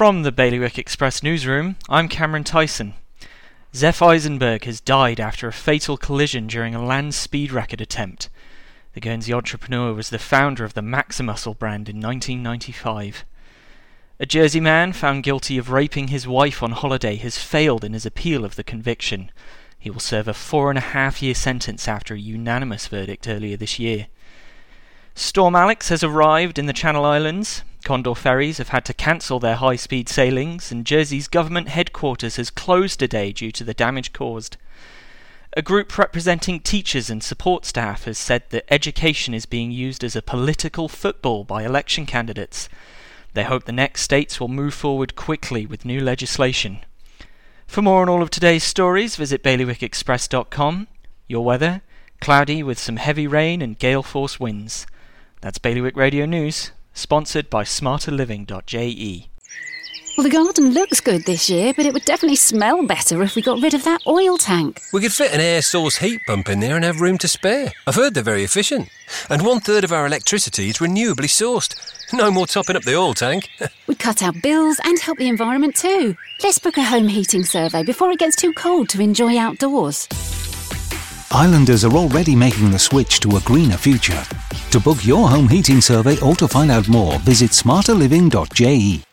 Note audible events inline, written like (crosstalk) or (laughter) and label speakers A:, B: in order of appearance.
A: From the Bailiwick Express newsroom, I'm Cameron Tyson. Zef Eisenberg has died after a fatal collision during a land speed record attempt. The Guernsey entrepreneur was the founder of the Maximuscle brand in 1995. A Jersey man found guilty of raping his wife on holiday has failed in his appeal of the conviction. He will serve a four and a half year sentence after a unanimous verdict earlier this year. Storm Alex has arrived in the Channel Islands. Condor ferries have had to cancel their high speed sailings, and Jersey's government headquarters has closed today due to the damage caused. A group representing teachers and support staff has said that education is being used as a political football by election candidates. They hope the next states will move forward quickly with new legislation. For more on all of today's stories, visit bailiwickexpress.com. Your weather cloudy with some heavy rain and gale force winds. That's Bailiwick Radio News, sponsored by smarterliving.je.
B: Well, the garden looks good this year, but it would definitely smell better if we got rid of that oil tank.
C: We could fit an air source heat pump in there and have room to spare. I've heard they're very efficient. And one third of our electricity is renewably sourced. No more topping up the oil tank. (laughs)
B: We'd cut our bills and help the environment too. Let's book a home heating survey before it gets too cold to enjoy outdoors.
D: Islanders are already making the switch to a greener future. To book your home heating survey or to find out more, visit smarterliving.je.